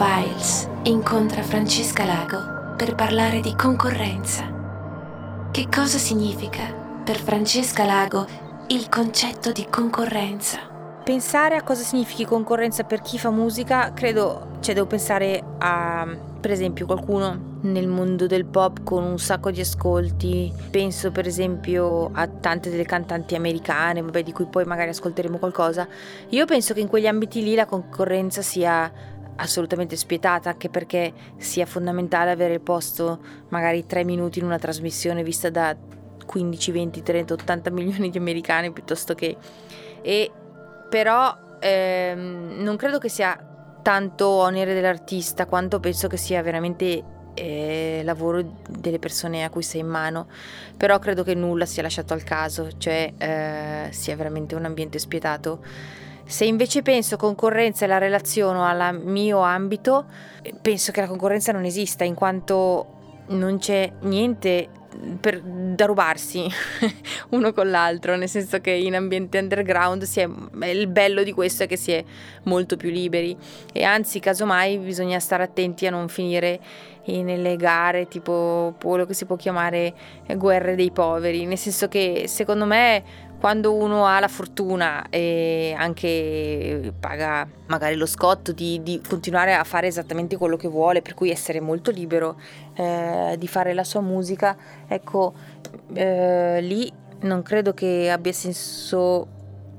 X-Files incontra Francesca Lago per parlare di concorrenza. Che cosa significa per Francesca Lago il concetto di concorrenza? Pensare a cosa significhi concorrenza per chi fa musica, credo, cioè devo pensare a, per esempio, qualcuno nel mondo del pop con un sacco di ascolti. Penso per esempio a tante delle cantanti americane, vabbè, di cui poi magari ascolteremo qualcosa. Io penso che in quegli ambiti lì la concorrenza sia assolutamente spietata, anche perché sia fondamentale avere il posto magari tre minuti in una trasmissione vista da 15, 20, 30, 80 milioni di americani piuttosto che... E però ehm, non credo che sia tanto onere dell'artista quanto penso che sia veramente eh, lavoro delle persone a cui sei in mano. Però credo che nulla sia lasciato al caso cioè eh, sia veramente un ambiente spietato se invece penso concorrenza e la relaziono al mio ambito penso che la concorrenza non esista in quanto non c'è niente per, da rubarsi uno con l'altro, nel senso che in ambiente underground è, il bello di questo è che si è molto più liberi. E anzi casomai bisogna stare attenti a non finire nelle gare tipo quello che si può chiamare guerre dei poveri, nel senso che secondo me quando uno ha la fortuna e anche paga magari lo scotto di, di continuare a fare esattamente quello che vuole, per cui essere molto libero eh, di fare la sua musica, ecco, eh, lì non credo che abbia senso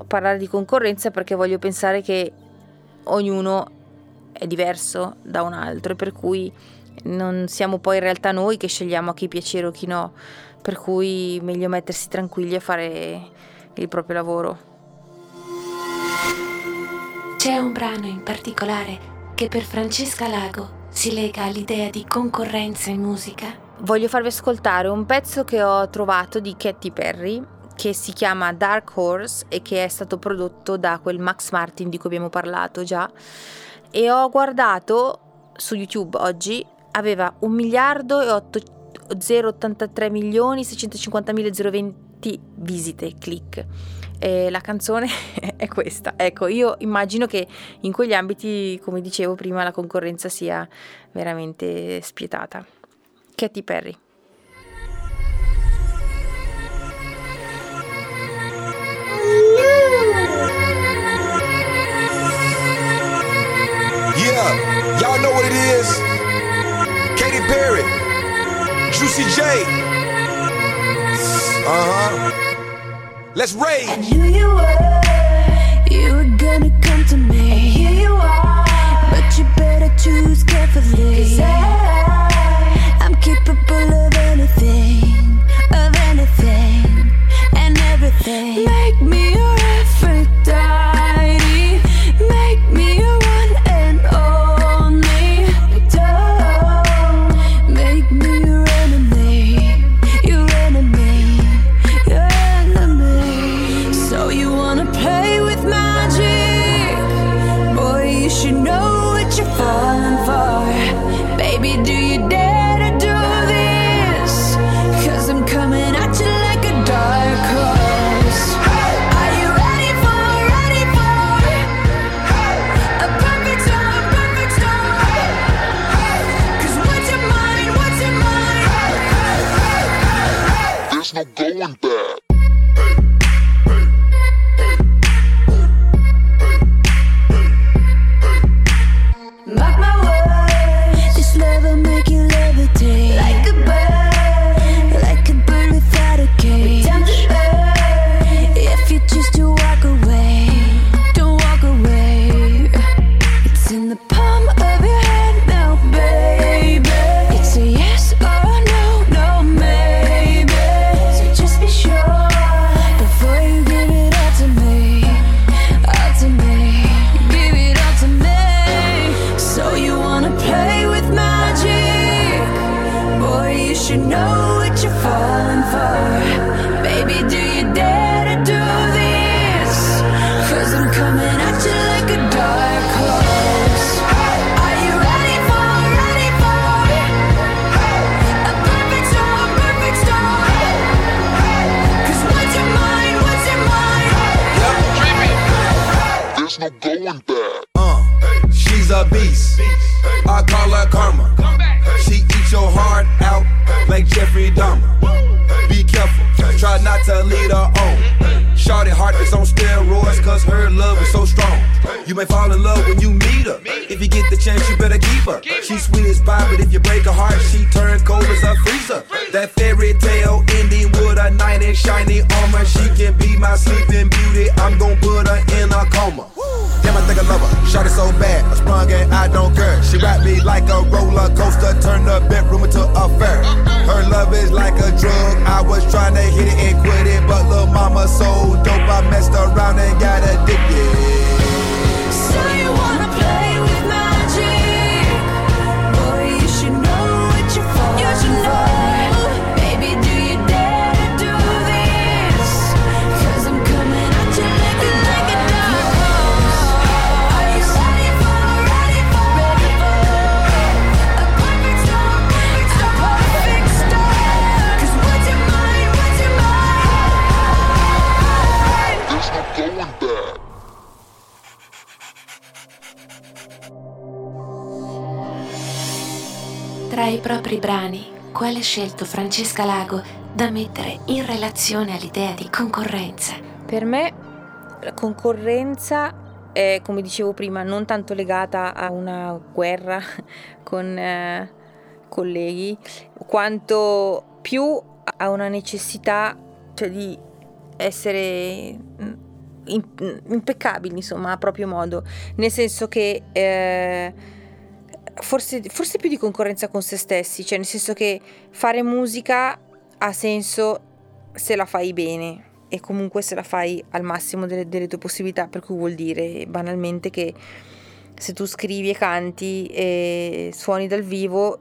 parlare di concorrenza perché voglio pensare che ognuno è diverso da un altro e per cui non siamo poi in realtà noi che scegliamo a chi piacere o chi no, per cui meglio mettersi tranquilli a fare il proprio lavoro. C'è un brano in particolare che per Francesca Lago si lega all'idea di concorrenza in musica. Voglio farvi ascoltare un pezzo che ho trovato di Katy Perry che si chiama Dark Horse e che è stato prodotto da quel Max Martin di cui abbiamo parlato già e ho guardato su YouTube oggi aveva 1 miliardo e 8, 083 milioni 650 mila 020 20 visite, click. E la canzone è questa. Ecco, io immagino che in quegli ambiti, come dicevo prima, la concorrenza sia veramente spietata. Katy Perry. Let's rage. I knew you were, you were gonna come to me. And here you are, but you better choose carefully. Cause I, I'm capable of fall Karma. She eats your heart out like Jeffrey Dahmer. Be careful, try not to lead her on. Shorty heart is on steroids, cause her love is so strong. You may fall in love when you meet her. If you get the chance, you better keep her. She's sweet as pie, but if you break her heart, she turns cold as a freezer. That fairy tale ending with a knight in shiny armor. She can be my sleeping beauty. I'm gonna put her in a coma. Damn, I think I love her. Shot it so bad, I sprung and I don't care. Like a roller coaster, turned the bedroom into a fair. Her love is like a drug. I was trying to hit it and quit it, but little mama so dope, I messed around and got addicted. Tra i propri brani, quale scelto Francesca Lago da mettere in relazione all'idea di concorrenza? Per me la concorrenza è, come dicevo prima, non tanto legata a una guerra con eh, colleghi, quanto più a una necessità cioè di essere mm, impeccabili, insomma, a proprio modo, nel senso che eh, forse, forse più di concorrenza con se stessi, cioè nel senso che fare musica ha senso se la fai bene e comunque se la fai al massimo delle, delle tue possibilità, per cui vuol dire banalmente che se tu scrivi e canti e suoni dal vivo,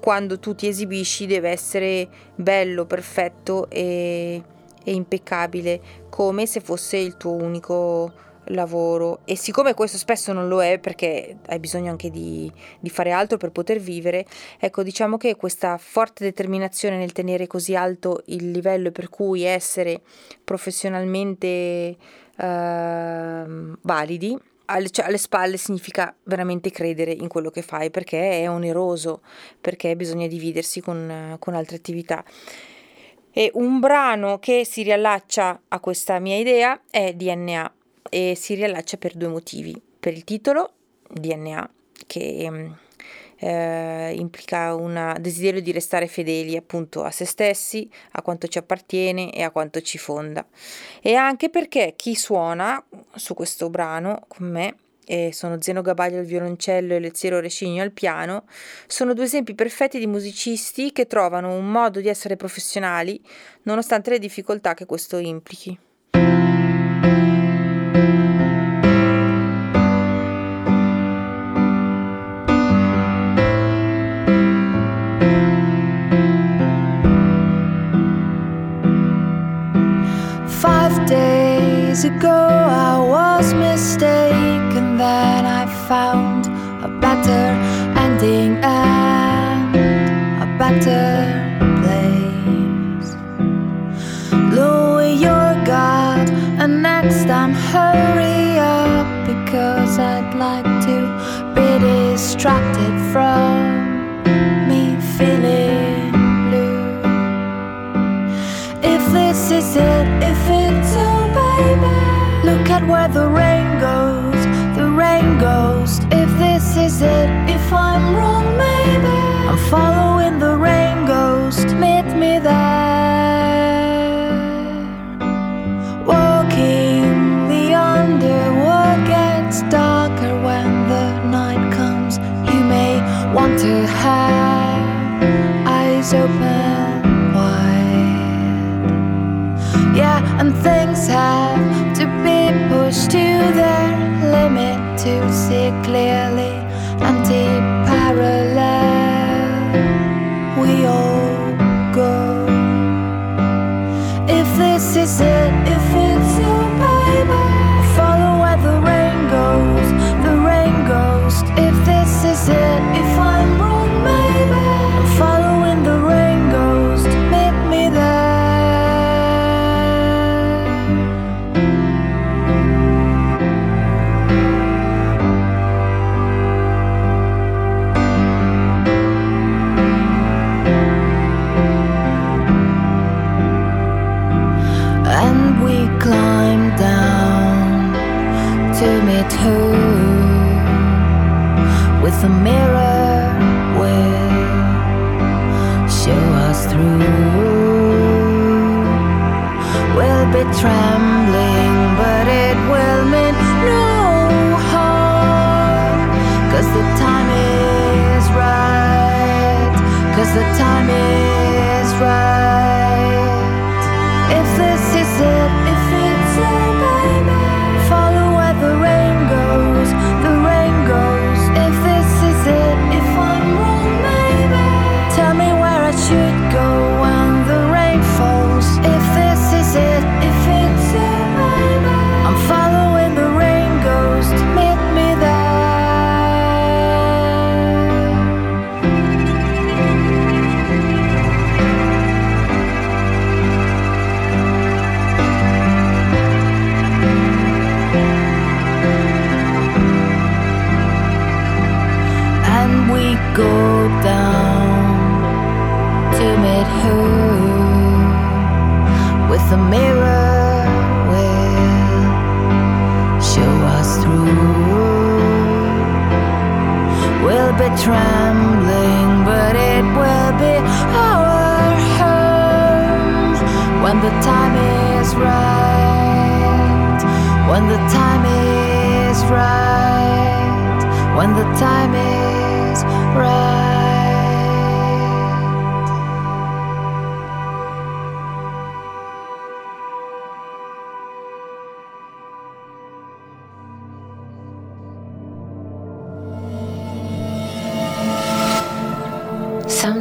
quando tu ti esibisci deve essere bello, perfetto e, e impeccabile, come se fosse il tuo unico lavoro. E siccome questo spesso non lo è, perché hai bisogno anche di, di fare altro per poter vivere, ecco, diciamo che questa forte determinazione nel tenere così alto il livello per cui essere professionalmente ehm, validi alle, cioè, alle spalle significa veramente credere in quello che fai perché è oneroso, perché bisogna dividersi con, con altre attività. E un brano che si riallaccia a questa mia idea è DNA e si riallaccia per due motivi. Per il titolo, DNA, che eh, implica un desiderio di restare fedeli appunto a se stessi, a quanto ci appartiene e a quanto ci fonda. E anche perché chi suona su questo brano con me e sono Zeno Gabaglio al violoncello e Leziero Rescigno al piano, sono due esempi perfetti di musicisti che trovano un modo di essere professionali nonostante le difficoltà che questo implichi. Distracted from me feeling blue. If this is it, if it's so, baby. Look at where the rain goes, have to be pushed to their limit to see clearly. Meet her with a mirror will show us through. We'll be trembling, but it will mean no harm. Cause the time is right, cause the time is. try.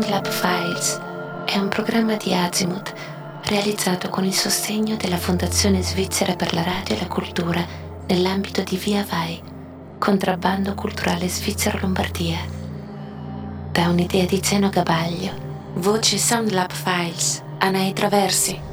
Soundlab Files è un programma di Azimuth realizzato con il sostegno della Fondazione Svizzera per la Radio e la Cultura nell'ambito di Via Vai, contrabbando culturale svizzero Lombardia. Da un'idea di Zeno Gabaglio, voce Soundlab Files, Anai Traversi.